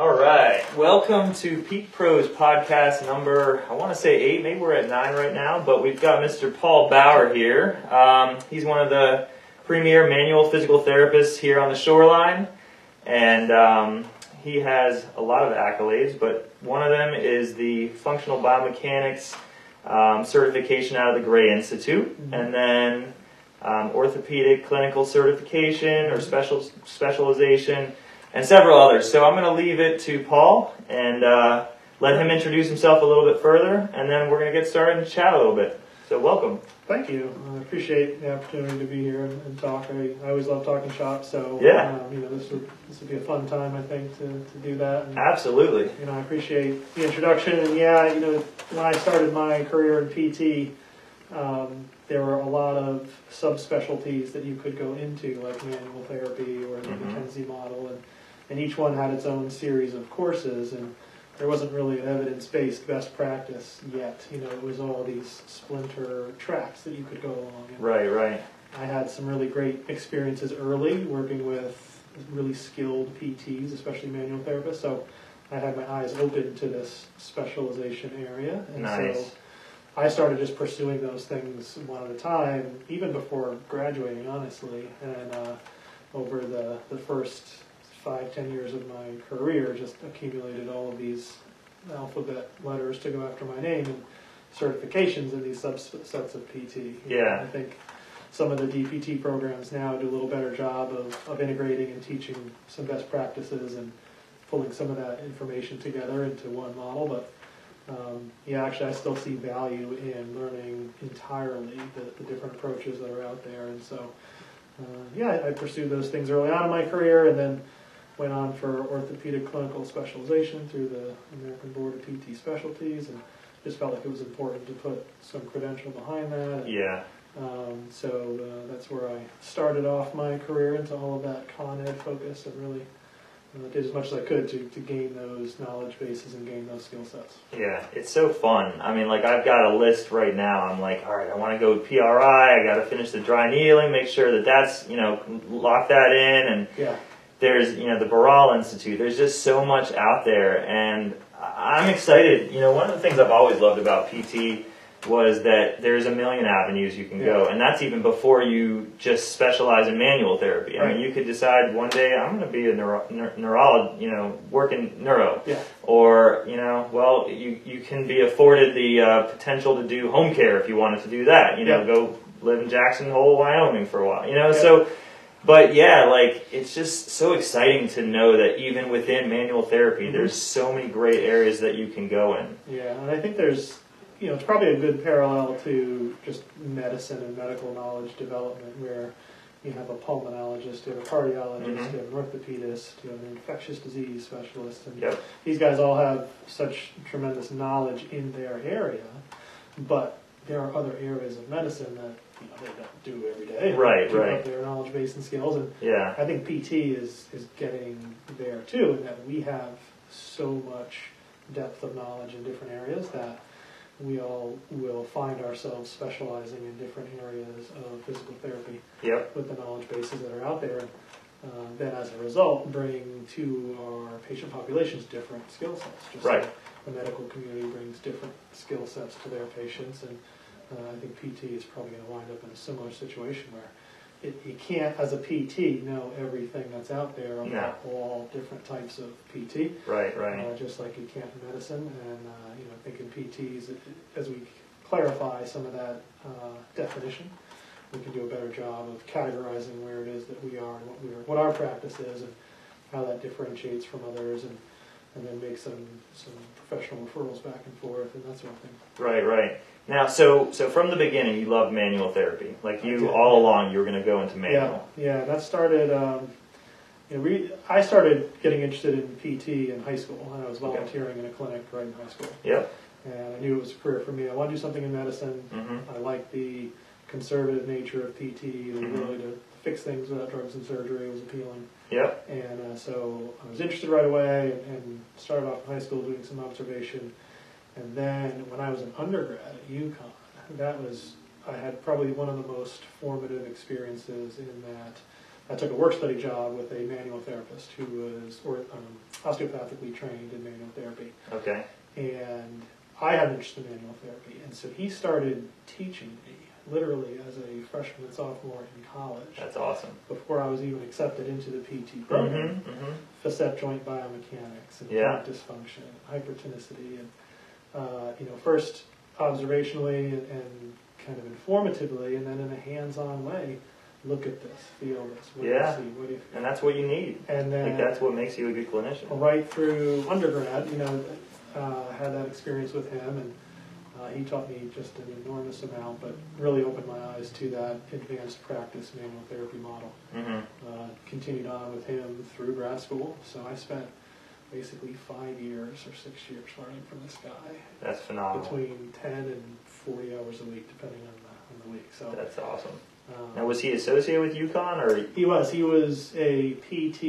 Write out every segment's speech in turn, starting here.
All right, welcome to Peak Pros podcast number, I want to say eight, maybe we're at nine right now, but we've got Mr. Paul Bauer here. Um, he's one of the premier manual physical therapists here on the shoreline, and um, he has a lot of accolades, but one of them is the functional biomechanics um, certification out of the Gray Institute, and then um, orthopedic clinical certification or special specialization, and several others. So I'm going to leave it to Paul and uh, let him introduce himself a little bit further, and then we're going to get started and chat a little bit. So welcome. Thank you. I appreciate the opportunity to be here and, and talk. I, I always love talking shop, so Yeah. um, you know this would this would be a fun time I think to, to do that. And, Absolutely. you know I appreciate the introduction and yeah you know when I started my career in PT, um, there were a lot of subspecialties that you could go into like manual therapy or the Mhm. McKenzie model and and each one had its own series of courses and there wasn't really an evidence-based best practice yet. You know, it was all these splinter tracks that you could go along. And Right, right. I had some really great experiences early working with really skilled PTs, especially manual therapists. So I had my eyes open to this specialization area, and Nice. so I started just pursuing those things one at a time, even before graduating, honestly. And uh, over the the first five, ten years of my career, just accumulated all of these alphabet letters to go after my name and certifications in these subsets of PT. You know, Yeah. I think some of the DPT programs now do a little better job of, of integrating and teaching some best practices and pulling some of that information together into one model. But um, yeah, actually, I still see value in learning entirely the, the different approaches that are out there. And so, uh, yeah, I, I pursued those things early on in my career and then went on for orthopedic clinical specialization through the American Board of PT Specialties and just felt like it was important to put some credential behind that. And, Yeah. um, so uh, that's where I started off my career into all of that Con Ed focus and really uh, did as much as I could to, to gain those knowledge bases and gain those skill sets. Yeah, it's so fun. I mean, like I've got a list right now. I'm like, all right, I want to go PRI. I got to finish the dry needling, make sure that that's you know lock that in, and Yeah, there's you know the Barral Institute. There's just so much out there, and I'm excited. You know, one of the things I've always loved about PT was that there's a million avenues you can go, and that's even before you just specialize in manual therapy. Right. I mean, you could decide one day I'm going to be a neuro, neur- neurologist, you know, working neuro, yeah, or you know, well, you you can be afforded the uh, potential to do home care if you wanted to do that. You know, Yeah. go live in Jackson Hole, Wyoming for a while. You know, Yeah. so. But yeah, like it's just so exciting to know that even within manual therapy, Mhm. there's so many great areas that you can go in. yeah. And I think there's, you know, it's probably a good parallel to just medicine and medical knowledge development where you have a pulmonologist, you have a cardiologist, Mhm. you have an orthopedist, you have an infectious disease specialist, and Yep. these guys all have such tremendous knowledge in their area, but there are other areas of medicine that you know, they don't do every day. Right, Keep right. Up their knowledge base and skills, and Yeah. I think PT is is getting there too, in that we have so much depth of knowledge in different areas that we all will find ourselves specializing in different areas of physical therapy Yep. with the knowledge bases that are out there. And uh, then, as a result, bring to our patient populations different skill sets. Just Right. like the medical community brings different skill sets to their patients, and uh, I think PT is probably going to wind up in a similar situation where it, you can't, as a PT, know everything that's out there about all different types of PT. Right. Right. Uh, just like you can't in medicine, and uh, you know, I think in PTs, as we clarify some of that uh, definition, we can do a better job of categorizing where it is that we are and what we are, what our practice is, and how that differentiates from others, and and then make some some professional referrals back and forth and that sort of thing. Right. Right. Now, so so from the beginning, you loved manual therapy. Like you all along, you were going to go into manual. Yeah, yeah, that started. Um, you know, we, I started getting interested in PT in high school, and I was Okay. volunteering in a clinic right in high school. Yep. and I knew it was a career for me. I want to do something in medicine. Mm-hmm. I like the conservative nature of PT, the Mhm. ability to fix things without drugs and surgery was appealing. Yep. And uh, so I was interested right away and started off in high school doing some observation. And then when I was an undergrad at UConn, that was, I had probably one of the most formative experiences in that I took a work study job with a manual therapist who was or, um, osteopathically trained in manual therapy, Okay. and I had an interest in manual therapy, and so he started teaching me literally as a freshman and sophomore in college That's awesome. before I was even accepted into the PT program. Mm-hmm. Mm-hmm. Facet joint biomechanics and Yeah. joint dysfunction, hypertonicity, and uh, you know, first observationally and, and kind of informatively, and then in a hands-on way, look at this, feel this, what Yeah. do you see, what do you And that's what you need. and then think that's what makes you a good clinician. right through undergrad, you know, uh, had that experience with him, and uh, he taught me just an enormous amount, but really opened my eyes to that advanced practice manual therapy model. Mm-hmm. Uh, continued on with him through grad school, so I spent basically five years or six years learning from this guy, That's phenomenal. between ten and forty hours a week, depending on the, on the week. So That's awesome. um, Now, was he associated with UConn or? he was he was a PT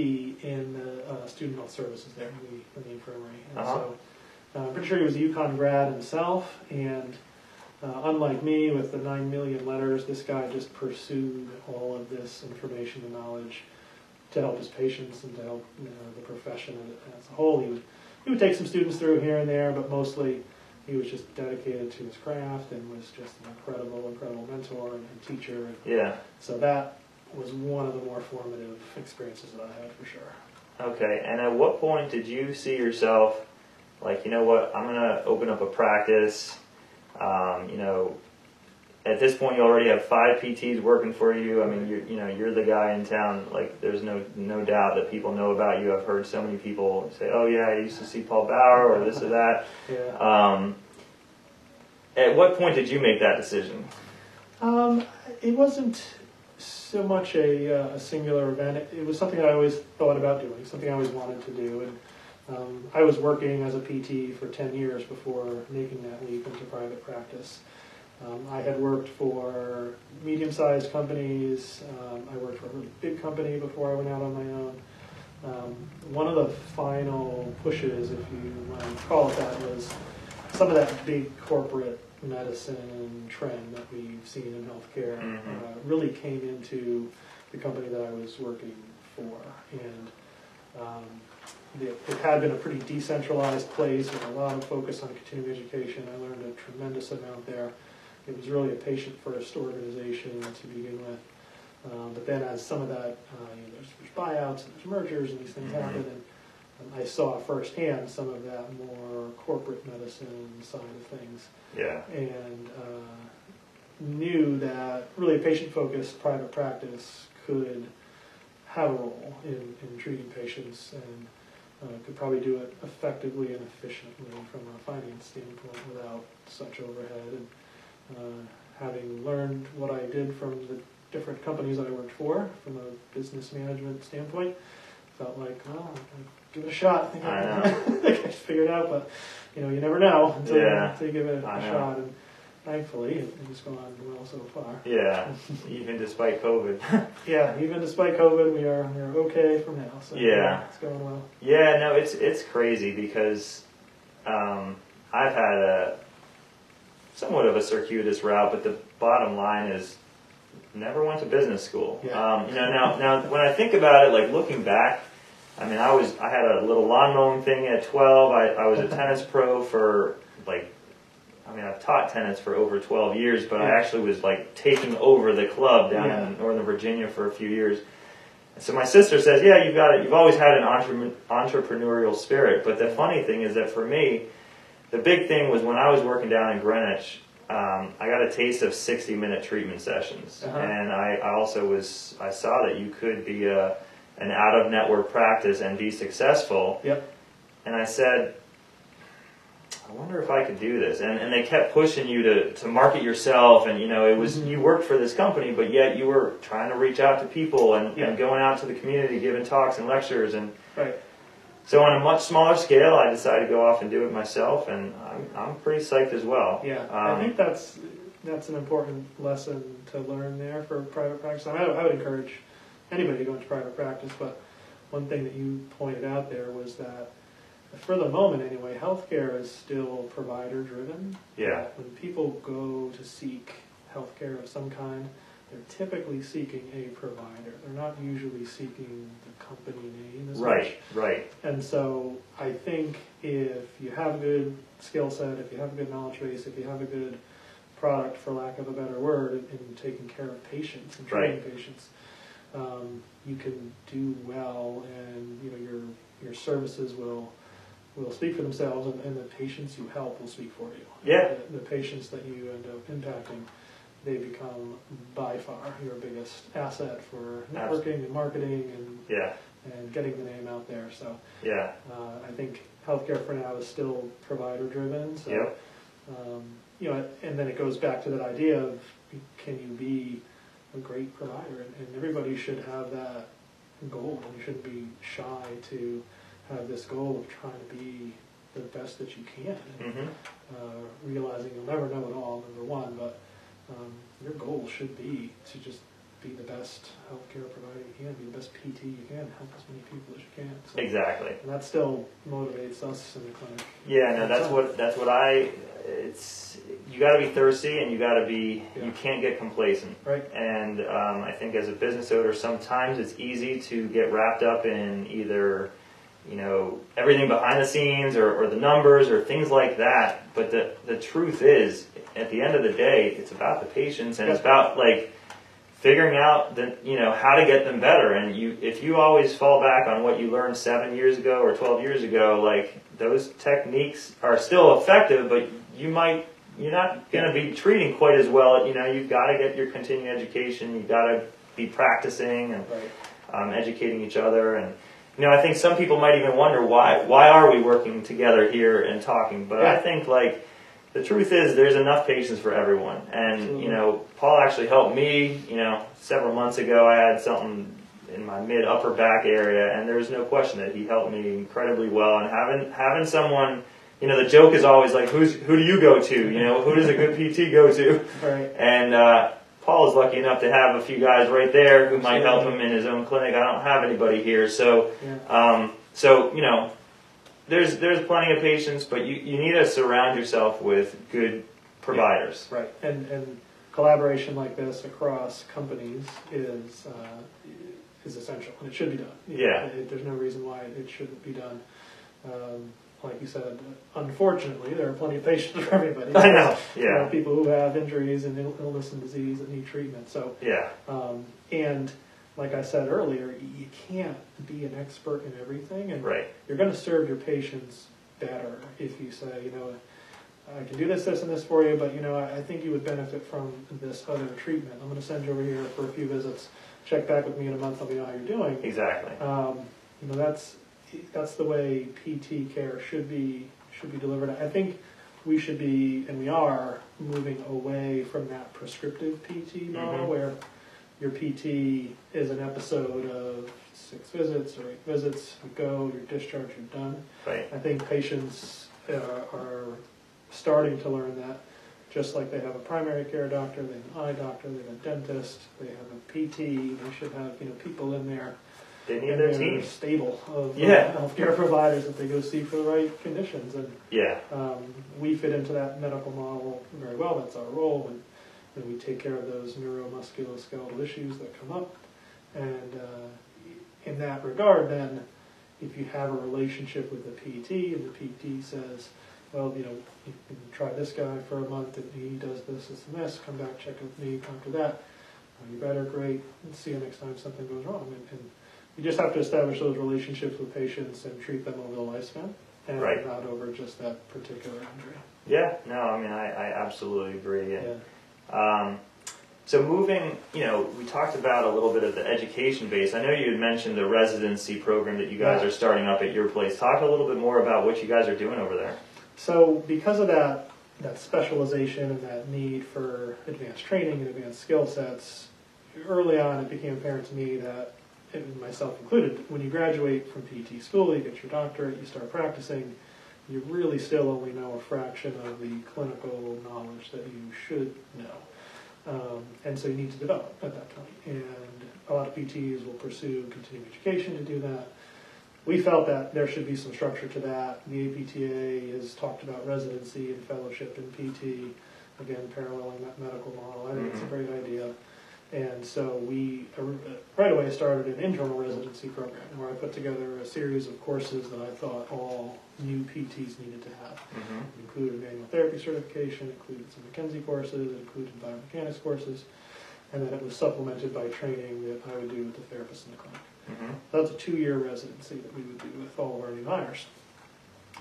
in the uh, student health services there in the, in the infirmary, and Uh-huh. so uh, I'm pretty sure he was a UConn grad himself. And uh, unlike me with the nine million letters, this guy just pursued all of this information and knowledge to help his patients and to help you know, the profession as a whole. He would he would take some students through here and there, but mostly he was just dedicated to his craft and was just an incredible, incredible mentor and, and teacher. And Yeah. so that was one of the more formative experiences that I had for sure. Okay. And at what point did you see yourself like, you know what, I'm gonna open up a practice. Um, you know, at this point you already have five PTs working for you. I mean, you're, you know, you're the guy in town. Like, there's no no doubt that people know about you. I've heard so many people say, "Oh yeah, I used to see Paul Bauer" or this or that. Yeah. Um, at what point did you make that decision? Um, it wasn't so much a, uh, a singular event. It, it was something I always thought about doing, something I always wanted to do. And um, I was working as a PT for 10 years before making that leap into private practice. Um, I had worked for medium-sized companies. Um, I worked for a really big company before I went out on my own. Um, one of the final pushes, if you want to call it that, was some of that big corporate medicine trend that we've seen in healthcare Mhm. uh, really came into the company that I was working for. And um, it, it had been a pretty decentralized place with a lot of focus on continuing education. I learned a tremendous amount there. It was really a patient-first organization to begin with. Um, but then as some of that, uh, you know, there's, there's buyouts and there's mergers and these things Mhm. happen, and um, I saw firsthand some of that more corporate medicine side of things, Yeah. and uh, knew that really a patient-focused private practice could have a role in, in treating patients and uh, could probably do it effectively and efficiently from a finance standpoint without such overhead. And having learned what I did from the different companies that I worked for, from a business management standpoint, felt like, I'll give it a shot. I think I I, I think I figured it out, but you know, you never know until, Yeah. until you give it a I know. shot. And thankfully, it, it's gone well so far. Yeah. Even despite COVID. Yeah, even despite COVID, we are we are okay from now. So Yeah. it's going well. Yeah, no, it's it's crazy because um, I've had a somewhat of a circuitous route, but the bottom line is never went to business school. Yeah. Um, you know, now now when I think about it, like looking back, I mean, I was I had a little lawn mowing thing at twelve. I, I was a tennis pro for like. I mean, I've taught tennis for over 12 years, but I actually was like taking over the club down Yeah. in Northern Virginia for a few years. So my sister says, "Yeah, you've got it. You've always had an entre- entrepreneurial spirit." But the funny thing is that for me, the big thing was when I was working down in Greenwich. Um, I got a taste of 60-minute treatment sessions, Uh-huh. and I, I also was I saw that you could be a, an out-of-network practice and be successful. Yep. And I said, I wonder if I could do this. And, and they kept pushing you to, to market yourself. And, you know, it was, Mhm. you worked for this company, but yet you were trying to reach out to people and, Yeah. and going out to the community, giving talks and lectures. And Right. So on a much smaller scale, I decided to go off and do it myself. And I'm, I'm pretty psyched as well. Yeah, Um, I think that's that's an important lesson to learn there for private practice. I, mean, I would encourage anybody to go into private practice, but one thing that you pointed out there was that for the moment anyway, healthcare is still provider driven. Yeah. When people go to seek healthcare of some kind, they're typically seeking a provider. They're not usually seeking the company name as Right, right, much. And so I think if you have a good skill set, if you have a good knowledge base, if you have a good product, for lack of a better word, in, in taking care of patients and treating patients, um, you can do well, and you know your your services will will speak for themselves, and, and the patients you help will speak for you. Yeah. The, the patients that you end up impacting, they become by far your biggest asset for networking and marketing and yeah, and getting the name out there. So yeah, uh, I think healthcare for now is still provider driven. So Yep. um, you know, and then it goes back to that idea of can you be a great provider, and, and everybody should have that goal. And you shouldn't be shy to have this goal of trying to be the best that you can. And, hmm uh, realizing you'll never know it all, number one, but um, your goal should be to just be the best healthcare provider you can, be the best PT you can, help as many people as you can. So, exactly. and that still motivates us in the clinic. Yeah, no, that's what that's what I. It's you got to be thirsty and you got to be. Yeah. You can't get complacent. Right. And um, I think as a business owner, sometimes it's easy to get wrapped up in either, you know, everything behind the scenes or, or the numbers or things like that. But the the truth is, at the end of the day, it's about the patients and it's about like figuring out the you know how to get them better. And you if you always fall back on what you learned seven years ago or twelve years ago, like those techniques are still effective, but you might you're not going to be treating quite as well. You know, you've got to get your continuing education. You've got to be practicing and Right. um, educating each other. And you know, I think some people might even wonder why why are we working together here and talking. But I think like the truth is there's enough patients for everyone. And you know, Paul actually helped me. You know, several months ago I had something in my mid upper back area, and there's no question that he helped me incredibly well. And having having someone you know, the joke is always like, who's who do you go to? You know, who does a good PT go to? Right. And uh, Paul is lucky enough to have a few guys right there who might help him in his own clinic. I don't have anybody here, so Yeah. um, so you know, there's there's plenty of patients, but you, you need to surround yourself with good providers. Right. And and collaboration like this across companies is uh, is essential, and it should be done. Yeah. it- there's no reason why it shouldn't be done. Um, like you said, unfortunately, there are plenty of patients for everybody. I know. You know, Yeah. people who have injuries and Ill- illness and disease that need treatment. So, Yeah. um, and like I said earlier, you can't be an expert in everything, and Right. you're going to serve your patients better if you say, you know, I can do this, this, and this for you, but you know, I think you would benefit from this other treatment. I'm going to send you over here for a few visits. Check back with me in a month. Me know how you're doing. Exactly. Um, you know, that's that's the way PT care should be should be delivered. I think we should be, and we are, moving away from that prescriptive PT model Mhm. where your PT is an episode of six visits or eight visits. You go, you're discharged, you're done. Right. I think patients uh, are starting to learn that, just like they have a primary care doctor, they have an eye doctor, they have a dentist, they have a PT. They should have you know people in there They need in their team. stable of uh, Yeah. healthcare providers that they go see for the right conditions. And Yeah. um, we fit into that medical model very well. That's our role, and, and we take care of those neuromusculoskeletal issues that come up. And uh, in that regard, then, if you have a relationship with the PT, and the PT says, well, you know, you can try this guy for a month, and he does this, this, and this. Come back, check with me after that. Are you better? Great. And see you next time something goes wrong. And, and you just have to establish those relationships with patients and treat them over the lifespan, and Right. not over just that particular injury. Yeah. No, I mean, I, I absolutely agree. And, Yeah. Um, so moving, you know, we talked about a little bit of the education base. I know you had mentioned the residency program that you guys Yeah. are starting up at your place. Talk a little bit more about what you guys are doing over there. So because of that, that specialization and that need for advanced training and advanced skill sets, early on it became apparent to me that, and myself included, when you graduate from PT school, you get your doctorate, you start practicing, you really still only know a fraction of the clinical knowledge that you should know. Um, and so you need to develop at that point. And a lot of PTs will pursue continuing education to do that. We felt that there should be some structure to that. The APTA has talked about residency and fellowship in PT, again, paralleling that medical model. I think it's a Mhm. great idea. And so we uh, right away started an internal residency program where I put together a series of courses that I thought all new PTs needed to have. Mm-hmm. It included manual therapy certification, included some McKenzie courses, it included biomechanics courses, and then it was supplemented by training that I would do with the therapist in the clinic. Mm-hmm. That's a two-year residency that we would do with all of our new hires.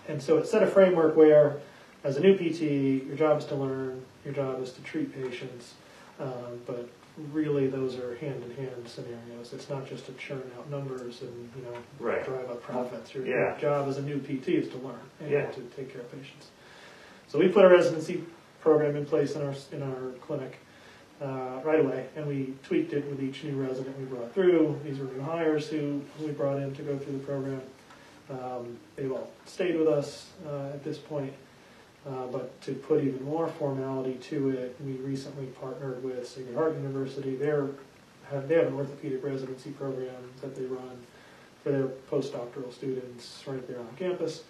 And so it set a framework where, as a new PT, your job is to learn, your job is to treat patients, um, but really those are hand-in-hand scenarios. It's not just to churn out numbers and, you know, Right. drive up profits. Your, Yeah. your job as a new PT is to learn and Yeah. to take care of patients. So we put a residency program in place in our, in our clinic uh, right away, and we tweaked it with each new resident we brought through. These were new hires who, who we brought in to go through the program. Um, they've all stayed with us uh, at this point. Uh, but to put even more formality to it, we recently partnered with Sacred Heart University. They're, have, they have an orthopedic residency program that they run for their postdoctoral students right there on campus.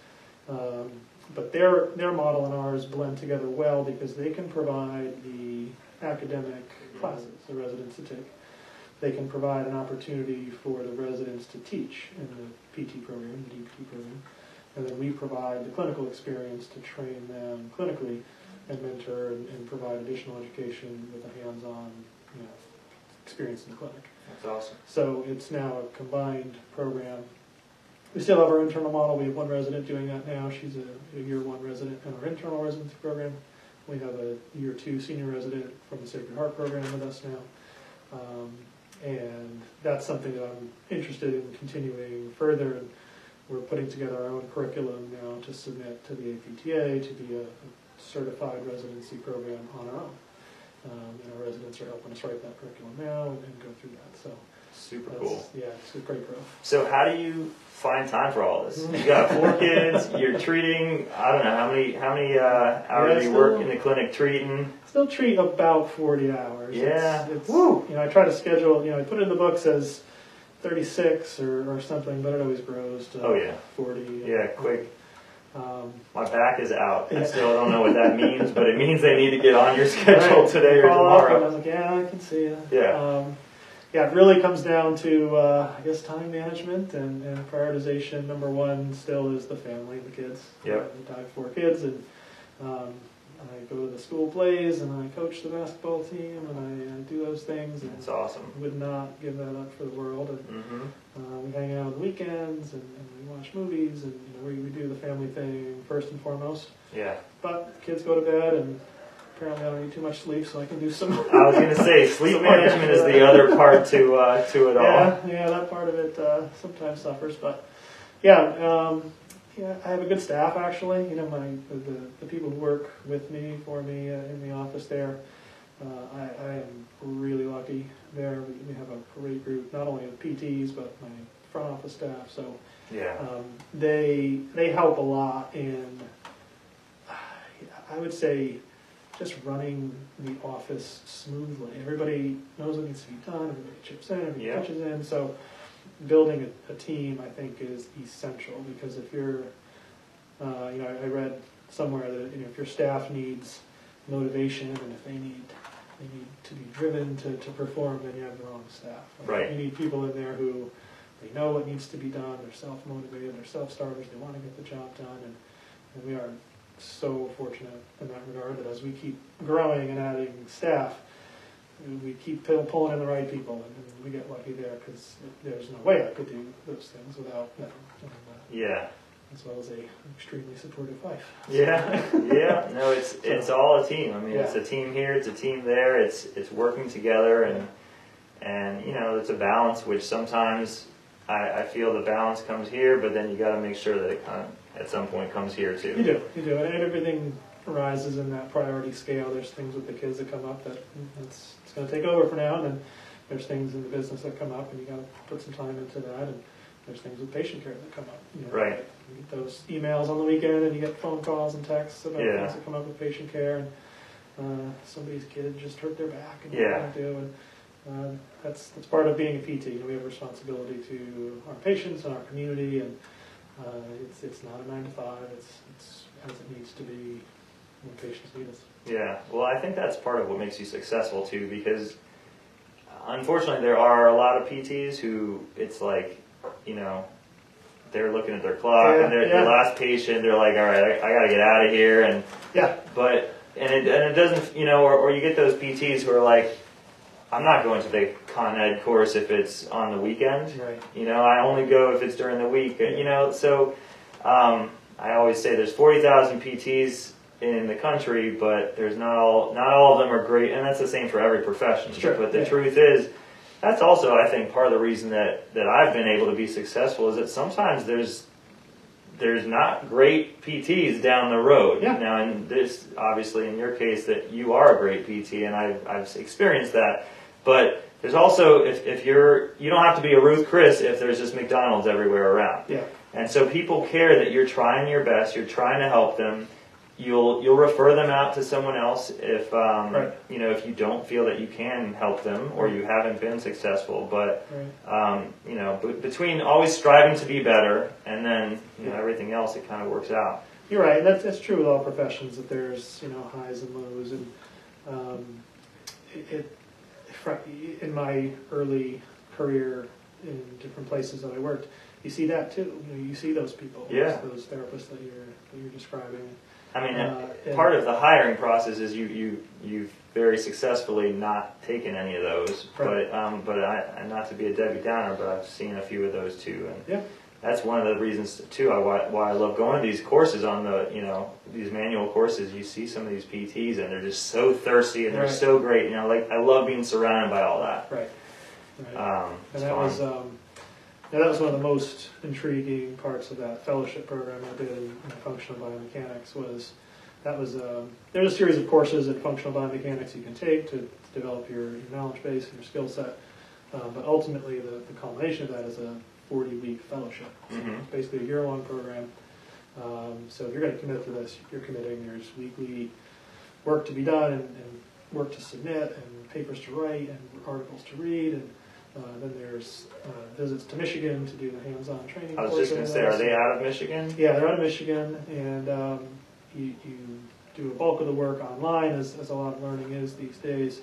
Um, but their, their model and ours blend together well because they can provide the academic classes the residents to take. They can provide an opportunity for the residents to teach in the PT program, the DPT program. And then we provide the clinical experience to train them clinically and mentor and, and provide additional education with a hands-on, you know, experience in the clinic. That's awesome. So it's now a combined program. We still have our internal model. We have one resident doing that now. She's a, a year one resident in our internal residency program. We have a year two senior resident from the Sacred Heart program with us now. Um, and that's something that I'm interested in continuing further. And we're putting together our own curriculum now to submit to the APTA to be a, certified residency program on our own. Um, and our residents are helping us write that curriculum now and, and go through that. So Super cool. yeah, it's a great growth. So how do you find time for all this? You got four kids. You're treating. I don't know how many how many uh, hours Yeah, do you work in the clinic treating. Still treat about 40 hours. Yeah. It's, it's, Woo. You know, I try to schedule, you know, I put it in the books as 36 or, or something, but it always grows to Oh yeah, 40. yeah. Quick. Um, My back is out. I Yeah. still don't know what that means, but it means they need to get on your schedule right. today or and I tomorrow. was like, yeah, I can see you. Yeah. Um, yeah, it really comes down to, uh, I guess, time management and, and prioritization. Number one still is the family, the kids. Yeah. I have four kids, and um, I go to the school plays, and I coach the basketball team, and I uh, do those things. And It's awesome. would not give that up for the world. And hmm uh, we hang out on the weekends, and, and we watch movies, and you know, we, we do the family thing first and foremost. Yeah. But the kids go to bed, and apparently I don't need too much sleep, so I can do some. I was gonna say sleep management is the other part to uh, to it all. Yeah, yeah, that part of it uh, sometimes suffers, but yeah, um, yeah, I have a good staff actually. You know, my the, the, people who work with me for me uh, in the office there. Uh, I, I am really lucky there. We, we have a great group, not only of PTs but my front office staff. So Yeah. um, they they help a lot in I would say just running the office smoothly. Everybody knows what needs to be done. Everybody chips in. Everybody Yeah. pitches in. So building a, a team, I think, is essential because if you're, uh, you know, I read somewhere that you know if your staff needs motivation and if they need they need to be driven to, to perform, then you have the wrong staff. Right. You need people in there who they know what needs to be done. They're self motivated. They're self starters. They want to get the job done, and, and we are so fortunate in that regard that as we keep growing and adding staff, we keep pulling in the right people, and, and we get lucky there because there's no way I could do those things without them, and, uh, Yeah. as well as a extremely supportive wife. Yeah, yeah. No, it's it's all a team. I mean, it's a team here, it's a team there. It's it's working together, and and you know, it's a balance. Which sometimes I, I feel the balance comes here, but then you got to make sure that it kind of, at some point comes here too. You do, you do, and everything rises in that priority scale. There's things with the kids that come up that it's, it's going to take over for now, and then there's things in the business that come up, and you got to put some time into that. And there's things with patient care that come up. You know, Right. You get those emails on the weekend, and you get phone calls and texts about Yeah. things that come up with patient care, and uh, somebody's kid just hurt their back, and Yeah. what do you do? And uh, that's that's part of being a PT. You know, we have a responsibility to our patients and our community, and uh, it's it's not a nine to five. It's it's as it needs to be when patients need us. Yeah. Well, I think that's part of what makes you successful too, because unfortunately, there are a lot of PTs who it's like, you know, they're looking at their clock Yeah, and they're yeah. the last patient. They're like, all right, I, I got to get out of here. And Yeah, but and it and it doesn't, you know, or, or you get those PTs who are like, I'm not going to the Con Ed course if it's on the weekend. right. You know, I only go if it's during the week. You know, so um, I always say there's 40,000 PTs in the country, but there's not all not all of them are great, and that's the same for every profession. Sure, But the yeah. truth is, that's also I think part of the reason that that I've been able to be successful is that sometimes there's there's not great PTs down the road. Yeah. Now, in this, obviously, in your case, that you are a great PT, and I've, I've experienced that. But there's also, if, if you're, you don't have to be a Ruth Chris if there's just McDonald's everywhere around. Yeah, And so people care that you're trying your best, you're trying to help them. You'll you'll refer them out to someone else if um, Right. you know if you don't feel that you can help them or you haven't been successful. But right. um, you know, b- between always striving to be better and then you know everything else, it kind of works out. You're right. That's, that's true with all professions. That there's you know highs and lows, and um, it, it in my early career in different places that I worked, you see that too. You know, you see those people, Yeah. those therapists that you're that you're describing. I mean, Uh, part of the hiring process is you you you've very successfully not taken any of those. Right. But um, but I and not to be a Debbie Downer, but I've seen a few of those too, and Yeah, that's one of the reasons too I, why, why I love going to these courses on the you know these manual courses. You see some of these PTs and they're just so thirsty and they're Right. so great. You know, like I love being surrounded by all that. right. right. Um, And that fun. was um, that was one of the most intriguing parts of that fellowship program I did in, functional biomechanics. Was that was um, there's a series of courses in functional biomechanics you can take to, develop your, your knowledge base and your skill set. Um, but ultimately, the, the culmination of that is a 40 week fellowship. Mhm. It's basically a year long program. Um, so if you're going to commit to this, you're committing. There's weekly work to be done and, and work to submit and papers to write and articles to read and uh, then there's uh, visits to Michigan to do the hands-on training. I was just going to say, are they out of Michigan? Yeah, they're out of Michigan, and um, you, you do a bulk of the work online, as, as a lot of learning is these days.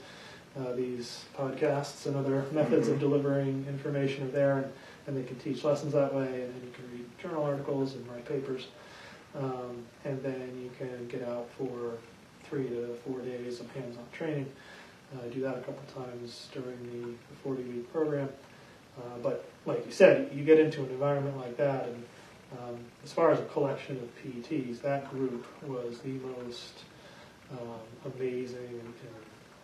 Uh, these podcasts and other methods of Mhm. delivering information are there, and, and they can teach lessons that way, and then you can read journal articles and write papers. Um, and then you can get out for three to four days of hands-on training. Uh, I do that a couple times during the 40-week program. Uh, but like you said, you get into an environment like that, and um, as far as a collection of PTs, that group was the most um, amazing and, and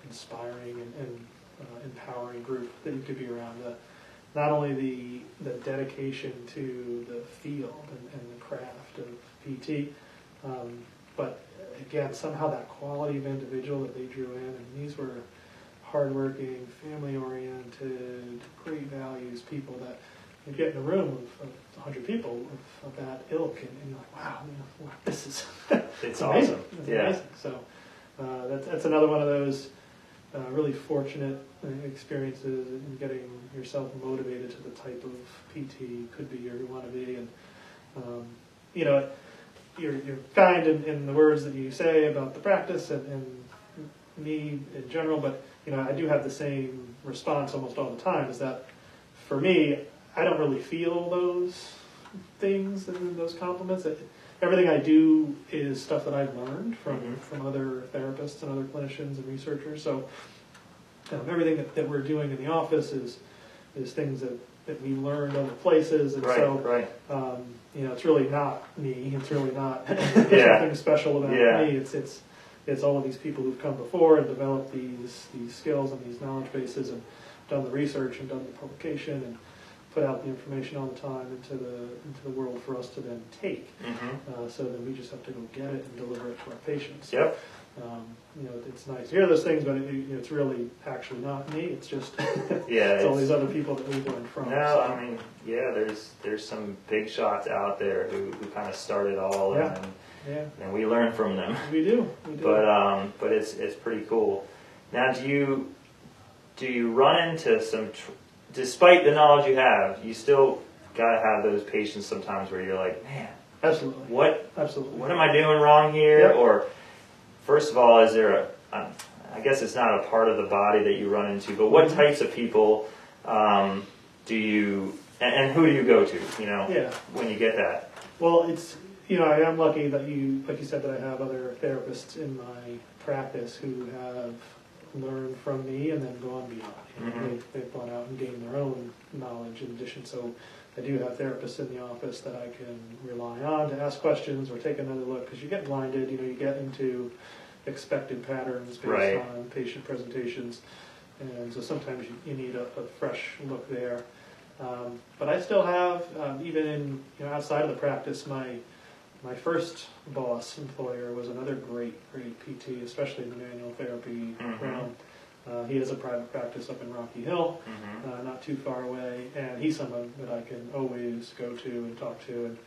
inspiring and, and uh, empowering group that you could be around. The, not only the the dedication to the field and, and the craft of PT, um, but again somehow that quality of individual that they drew in, and these were hardworking, family-oriented, great values people that you get in a room of, of 100 people of, of that ilk, and, and you're like, wow, you know, wow, this is It's amazing. awesome. It's Yeah. amazing. So uh, that's, that's another one of those uh, really fortunate uh, experiences in getting yourself motivated to the type of PT you could be or you want to be. And, um, you know, you're, you're kind in, in the words that you say about the practice and, and me in general, but, you know, I do have the same response almost all the time is that for me, I don't really feel those things and those compliments. It, everything I do is stuff that I've learned from, Mhm. from other therapists and other clinicians and researchers. So um, everything that, that we're doing in the office is is things that, that we learned other places, and Right, so right. um, you know it's really not me. It's really not Yeah. anything special about Yeah. me. It's it's it's all of these people who've come before and developed these these skills and these knowledge bases and done the research and done the publication and put out the information all the time into the into the world for us to then take. hmm Uh, so then we just have to go get it and deliver it to our patients. Yep. Um, you know, it's nice to hear those things, but it, you know, it's really actually not me. It's just Yeah. it's all these other people that we've learned from. No, so. I mean, yeah, there's there's some big shots out there who, who kind of started all, Yeah. and, yeah, and we learn from them. we do. We do. But um, but it's it's pretty cool. Now, do you do you run into some, tr- despite the knowledge you have, you still gotta have those patients sometimes where you're like, man, absolutely, what absolutely. what am I doing wrong here? Yep. Or first of all, is there a I'm, I guess it's not a part of the body that you run into, but what Mhm. types of people um, do you and, and who do you go to? You know, Yeah. when you get that. Well, it's you know I am lucky that you like you said that I have other therapists in my practice who have learned from me and then gone beyond. You know, Mhm. they've, they've gone out and gained their own knowledge in addition. So I do have therapists in the office that I can rely on to ask questions or take another look because you get blinded. You know, you get into expected patterns based Right. on patient presentations, and so sometimes you, you need a, a fresh look there. Um, but I still have, um, even in you know outside of the practice, my my first boss employer was another great great PT, especially in the manual therapy Mhm. realm. Uh, he has a private practice up in Rocky Hill, hmm uh, not too far away, and he's someone that I can always go to and talk to. And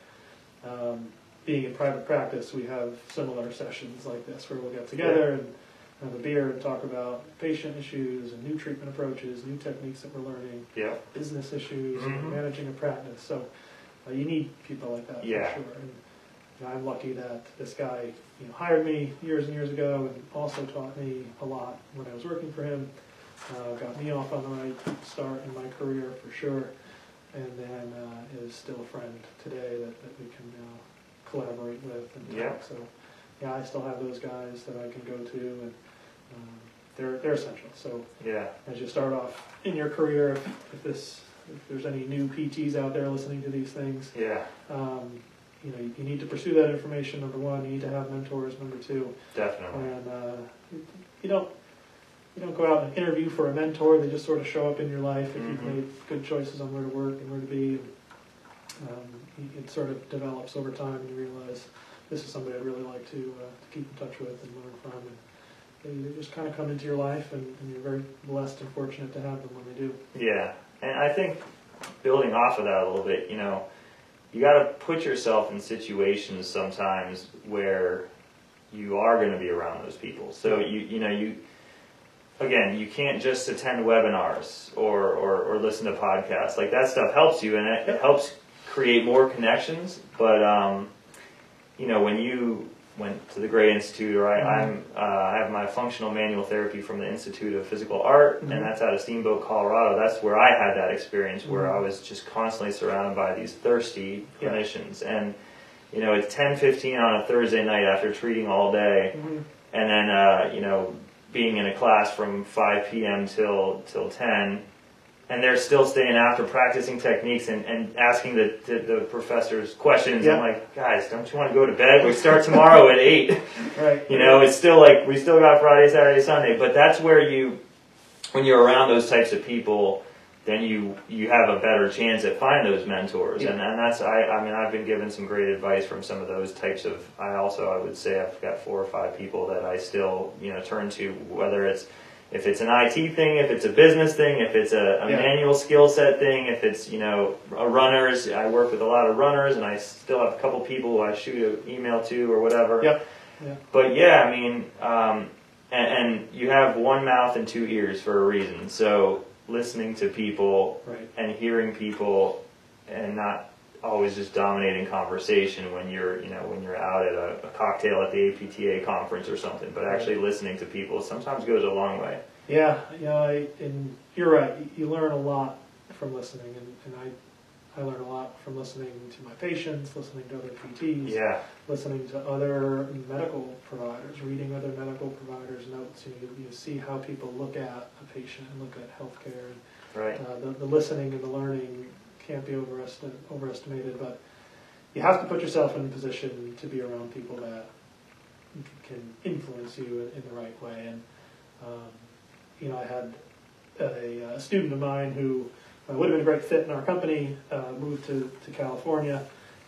um, being in private practice, we have similar sessions like this where we'll get together and have a beer and talk about patient issues and new treatment approaches, new techniques that we're learning, Yeah. business issues, Mhm. and managing a practice. So uh, you need people like that Yeah. for sure. And I'm lucky that this guy you know, hired me years and years ago and also taught me a lot when I was working for him. Uh, got me off on the right start in my career for sure, and then uh, is still a friend today that, that we can now collaborate with and talk. Yeah. So yeah, I still have those guys that I can go to, and um, they're they're essential. So Yeah. as you start off in your career, if, if this if there's any new PTs out there listening to these things, Yeah. um, you know you, you need to pursue that information. Number one, you need to have mentors. Number two, Definitely. and uh, you don't you don't go out and interview for a mentor. They just sort of show up in your life if you've Mhm. made good choices on where to work and where to be. And, um, it- sort of develops over time, and you realize this is somebody I'd really like to, uh, to keep in touch with and learn from. And they, they just kind of come into your life, and, and you're very blessed and fortunate to have them when they do. Yeah, and I think building off of that a little bit, you know, you got to put yourself in situations sometimes where you are going to be around those people. So you you know you again you can't just attend webinars or or, or listen to podcasts like that stuff helps you and it, it helps create more connections. But um, you know when you went to the Gray Institute or I, Mhm. I'm uh, I have my functional manual therapy from the Institute of Physical Art Mhm. and that's out of Steamboat, Colorado. That's where I had that experience where Mhm. I was just constantly surrounded by these thirsty Yeah. clinicians and you know it's 10:15 on a Thursday night after treating all day and then uh, you know being in a class from 5 p.m. till till 10 and they're still staying after practicing techniques and, and asking the, the, the professors questions Yeah. i'm like guys don't you want to go to bed we start tomorrow at 8 Right. you know it's still like we still got friday saturday sunday but that's where you when you're around those types of people then you you have a better chance at finding those mentors Yeah. and, and that's I, I mean I've been given some great advice from some of those types of I also I would say I've got four or five people that I still you know turn to whether it's if it's an IT thing if it's a business thing if it's a, a Yeah. manual skill set thing if it's you know a runners I work with a lot of runners and I still have a couple people who I shoot an email to or whatever Yep. but yeah, I mean, um, and, and you have one mouth and two ears for a reason. So listening to people Right. and hearing people, and not always just dominating conversation when you're, you know, when you're out at a, a cocktail at the APTA conference or something. But actually listening to people sometimes goes a long way. Yeah, yeah, I, and you're right. You- learn a lot from listening, and, and I, I learn a lot from listening to my patients, listening to other PTs, Yeah, listening to other medical providers, reading other medical providers' notes. You, know, you see how people look at a patient and look at healthcare. And, right. uh, the, the listening and the learning can't be overestimated, but you have to put yourself in a position to be around people that can influence you in, the right way. And um, you know, I had a, a student of mine who uh, would have been a great fit in our company, uh, moved to, to California,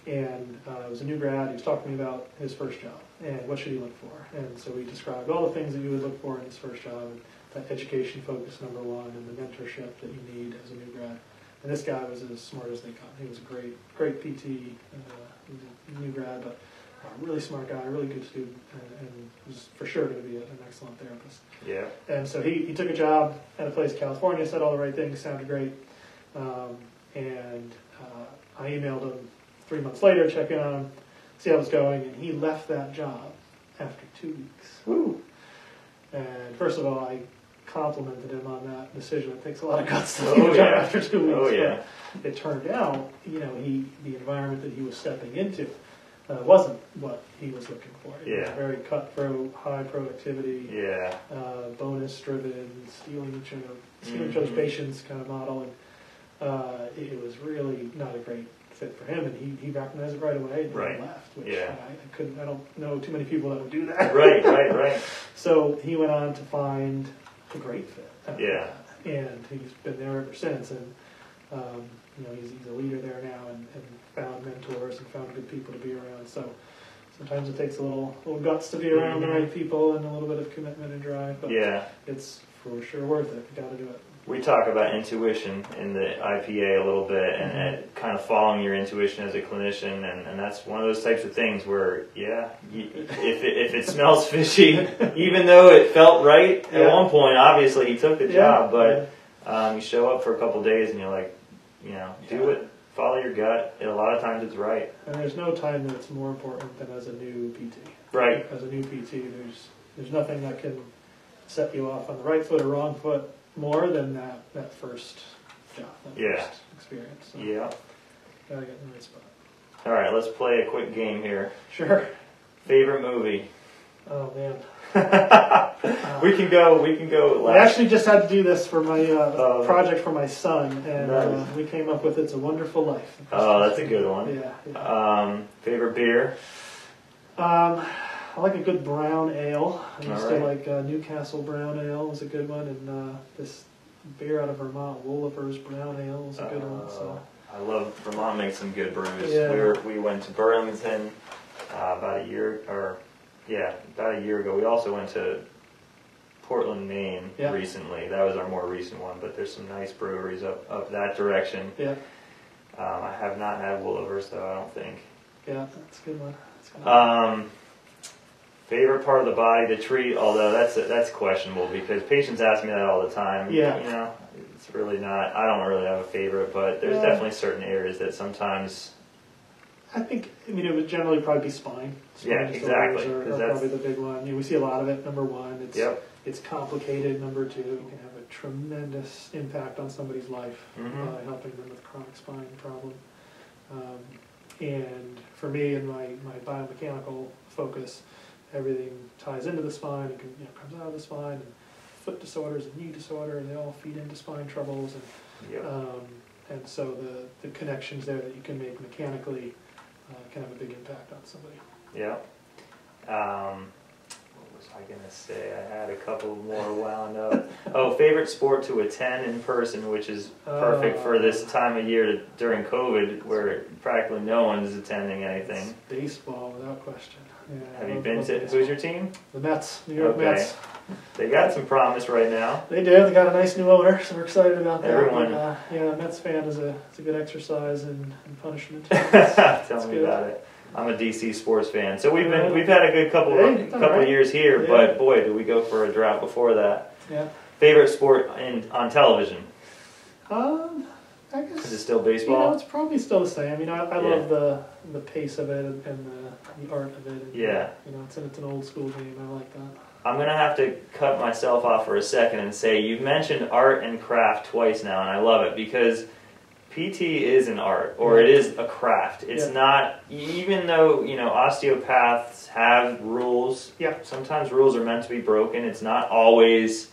and uh, was a new grad. He was talking to me about his first job and what should he look for. And so we described all the things that you would look for in his first job. That education focus number one, and the mentorship that you need as a new grad. And this guy was as smart as they come. He was a great, great PT, uh, a new grad, but a really smart guy, really good student, and, and was for sure going to be a, an excellent therapist. Yeah, And so he, he took a job at a place in California, said all the right things, sounded great. Um, and uh, I emailed him three months later, check in on him, see how it was going, and he left that job after two weeks. Woo. And first of all, I complimented him on that decision. It takes a lot of guts to Oh, yeah. after two weeks. Oh, but. It turned out, you know, he the environment that he was stepping into uh, wasn't what he was looking for. It was Yeah. very cutthroat, high productivity, Yeah. uh, bonus driven, stealing each other, stealing Mhm. other's patients kind of model, and uh, it, it was really not a great fit for him. And he, he recognized it right away and Right. left. Which Yeah. I, I couldn't. I don't know too many people that would do that. Right, right, right. So he went on to find a great fit. Yeah. And he's been there ever since. And, um, you know, he's, he's a leader there now and, and found mentors and found good people to be around. So sometimes it takes a little, little guts to be around the Mhm. right people and a little bit of commitment and drive. But Yeah. it's for sure worth it. You got to do it. We talk about intuition in the IPA a little bit and, and kind of following your intuition as a clinician. And, and that's one of those types of things where, yeah, you, if, it, if it smells fishy, even though it felt right at Yeah. one point, obviously he took the Yeah, job, but um, you show up for a couple days and you're like, you know, do it, follow your gut. And a lot of times it's right. And there's no time that's more important than as a new PT. Right. As a new PT, there's there's nothing that can set you off on the right foot or wrong foot more than that that first job, that Yeah. first experience. So Yeah. gotta get in the right spot. All right, let's play a quick game here. Sure. Favorite movie? Oh man. we can go. We can go. I Last. actually just had to do this for my uh, Oh. project for my son, and uh, Nice. we came up with "It's a Wonderful Life." Oh, that's a good one. Yeah. yeah. Um, favorite beer? Um, I like a good brown ale. I used right. to like uh, Newcastle Brown Ale was a good one, and uh, this beer out of Vermont, Wolaver's Brown Ale was a good one. So Uh, I love Vermont makes some good brews. Yeah. We were, we went to Burlington uh, about a year or yeah, about a year ago. We also went to Portland, Maine Yeah. recently. That was our more recent one. But there's some nice breweries up up that direction. yeah, Um, I have not had Wolavers though. I don't think. yeah, that's a good one. That's a good one. Um, favorite part of the body to treat, although that's that's questionable because patients ask me that all the time. Yeah. You know, it's really not. I don't really have a favorite, but there's Yeah. definitely certain areas that sometimes. I think I mean it would generally probably be spine. spine Yeah, exactly, Are, are that's- probably the big one. You we see a lot of it. Number one, it's Yep. it's complicated. Number two, you can have a tremendous impact on somebody's life Mhm. by helping them with chronic spine problem. Um, and for me, in my, my biomechanical focus, everything ties into the spine. Can, you know, comes out of the spine, and foot disorders and knee disorder, and they all feed into spine troubles. And Yep. um, and so the, the connections there that you can make mechanically uh, can have a big impact on somebody. Yeah. Um, what was I gonna say? I had a couple more wound up. Oh, favorite sport to attend in person, which is perfect for this Uh. time of year to, during COVID, where practically no one is attending anything. Baseball, without question. Yeah, Have you been to? Who's your team? The Mets, New York Okay. Mets. They got some promise right now. They do. They got a nice new owner, so we're excited about that. Everyone- But, uh, yeah, Mets fan is a it's a good exercise and, and punishment. Tell me good. about it. I'm a DC sports fan, so we've been we've had a good couple Hey, it's couple right. years here, Yeah. but boy, did we go for a drought before that. yeah. Favorite sport in on television? Um, I Is it guess still you know it's probably still the same. You know, I, I Yeah. love the the pace of it and, the, the art of it. And, Yeah. You know, it's an, it's an old school game. I like that. I'm gonna have to cut myself off for a second and say you've mentioned art and craft twice now, and I love it because PT is an art or it is a craft. It's Yeah. not even though you know osteopaths have rules. Yeah. Sometimes rules are meant to be broken. It's not always.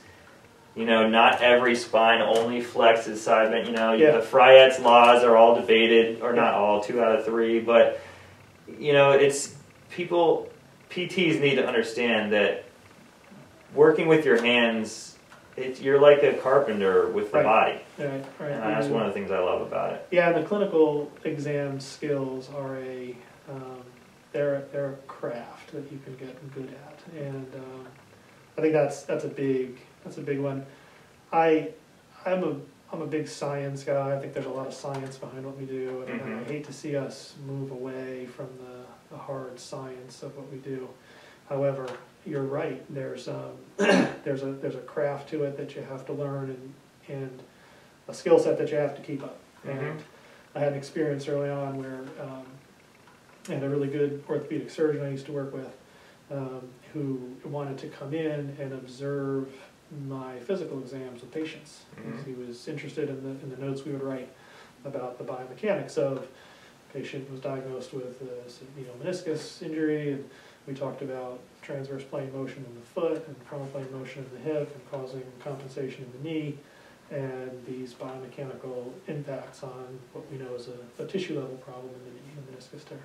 You know, not every spine only flexes side bend. You know, Yeah. the Fryette's laws are all debated, or not all, two out of three. But you know, it's people. PTs need to understand that working with your hands, it, you're like a carpenter with the Right. body, Right. Right. and that's one of the things I love about it. Yeah, the clinical exam skills are a um, they're they're a craft that you can get good at, and um, I think that's that's a big that's a big one. I I'm a I'm a big science guy. I think there's a lot of science behind what we do, and, and I hate to see us move away from the, the hard science of what we do. However, you're right. There's um, there's a there's a craft to it that you have to learn, and and a skill set that you have to keep up. Mhm. And I had an experience early on where um, I had a really good orthopedic surgeon I used to work with, um, who wanted to come in and observe my physical exams with patients. Mhm. He was interested in the, in the notes we would write about the biomechanics of patient was diagnosed with a you know, meniscus injury, and we talked about transverse plane motion in the foot and frontal plane motion in the hip and causing compensation in the knee, and these biomechanical impacts on what we know is a, a tissue level problem in the knee, the meniscus tear.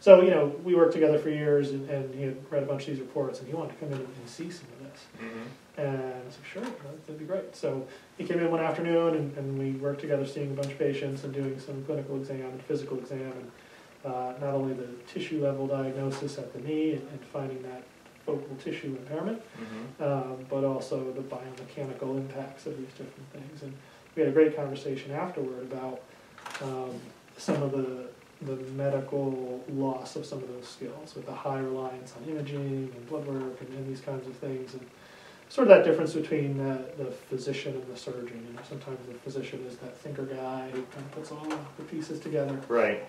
So, you know, we worked together for years, and, and he had read a bunch of these reports, and he wanted to come in and see some of this. Mhm. And I said, sure, that- that'd be great. So he came in one afternoon and, and we worked together seeing a bunch of patients and doing some clinical exam and physical exam and uh, not only the tissue level diagnosis at the knee and, and finding that focal tissue impairment, Mhm. um, but also the biomechanical impacts of these different things. And we had a great conversation afterward about um, some of the, the medical loss of some of those skills with the high reliance on imaging and blood work and, and these kinds of things. And sort of that difference between the, the physician and the surgeon. You know, sometimes the physician is that thinker guy who kind of puts all the pieces together, Right.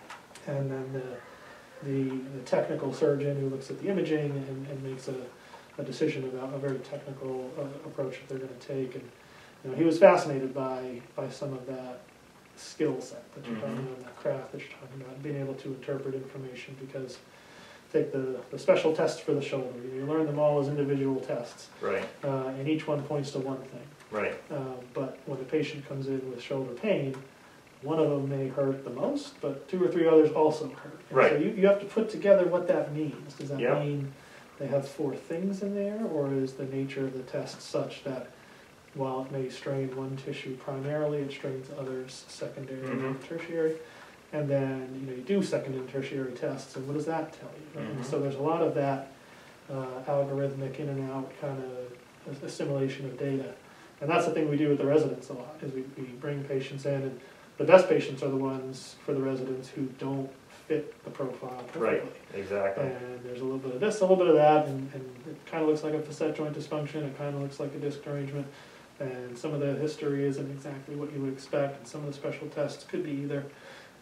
and then the, the, the technical surgeon who looks at the imaging and, and makes a, a decision about a very technical uh, approach that they're going to take. And you know, he was fascinated by by some of that skill set that you're talking Mhm. about, that craft that you're talking about, being able to interpret information because. Take the, the special tests for the shoulder. You learn them all as individual tests, Right. uh, and each one points to one thing. Right. Um, but when a patient comes in with shoulder pain, one of them may hurt the most, but two or three others also hurt. And Right. So you, you have to put together what that means. Does that Yeah. mean they have four things in there, or is the nature of the test such that while it may strain one tissue primarily, it strains others secondary Mhm. and tertiary? And then you know you do second and tertiary tests, and what does that tell you? right? Mhm. so there's a lot of that uh, algorithmic in and out kind of assimilation of data. And that's the thing we do with the residents a lot, is we, we bring patients in, and the best patients are the ones for the residents who don't fit the profile Right. perfectly. Exactly. And there's a little bit of this, a little bit of that, and, and it kind of looks like a facet joint dysfunction, it kind of looks like a disc derangement. And some of the history isn't exactly what you would expect, and some of the special tests could be either,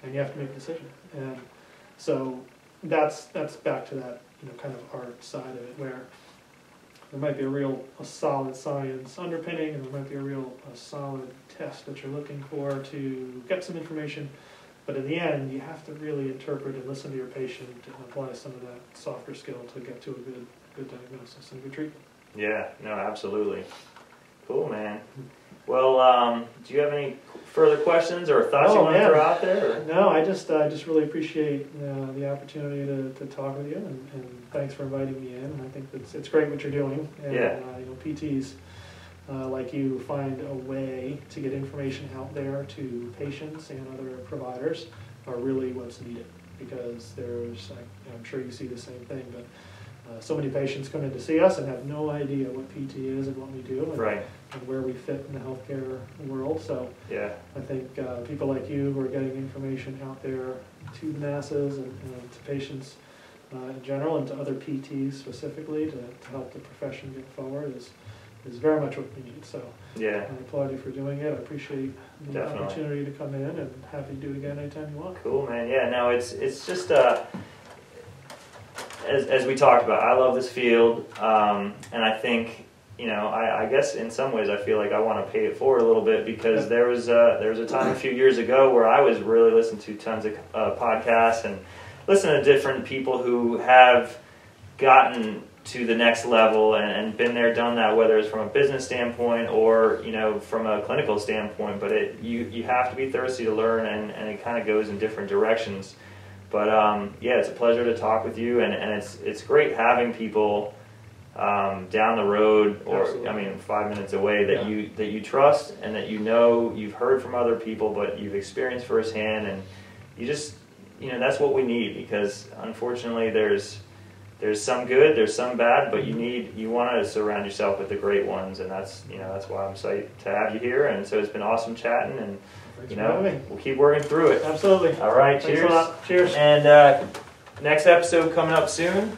and you have to make a decision. And so that's, that's back to that, you know, kind of art side of it, where there might be a real, a solid science underpinning, and there might be a real, a solid test that you're looking for to get some information. But in the end, you have to really interpret and listen to your patient and apply some of that softer skill to get to a good, good diagnosis and good treatment. Yeah. No. Absolutely. Cool, man. Well, um, do you have any further questions or thoughts you Oh, want to throw out there? Or? No, I just, I just really appreciate uh, the opportunity to, to talk with you, and, and thanks for inviting me in. And I think it's, it's great what you're doing. And, Yeah. uh, you know, PTs uh, like you find a way to get information out there to patients and other providers are really what's needed because there's, I- I'm sure you see the same thing, but uh, so many patients come in to see us and have no idea what PT is and what we do and, Right. and where we fit in the healthcare world. So Yeah. I think uh, people like you who are getting information out there to the masses and, and to patients uh, in general and to other PTs specifically to, to help the profession get forward is, is very much what we need. So yeah. I applaud you for doing it. I appreciate the Definitely. opportunity to come in and happy to do it again anytime you want. Cool, man. Yeah, no, it's it's just uh, as as we talked about. I love this field, um, and I think you know, I, I guess in some ways I feel like I want to pay it forward a little bit because there was uh, there was a time a few years ago where I was really listening to tons of uh, podcasts and listening to different people who have gotten to the next level and, and been there, done that, whether it's from a business standpoint or you know from a clinical standpoint. But it you you have to be thirsty to learn, and, and it kind of goes in different directions. But um, yeah, it's a pleasure to talk with you, and, and it's it's great having people um, down the road, or Absolutely. I mean, five minutes away that Yeah. you that you trust and that you know you've heard from other people, but you've experienced firsthand, and you just you know that's what we need because unfortunately there's there's some good, there's some bad, but you need you want to surround yourself with the great ones, and that's you know that's why I'm excited to have you here, and so it's been awesome chatting, and Thanks you know we'll keep working through it. Absolutely. All right, Thanks cheers. Cheers. And uh, next episode coming up soon.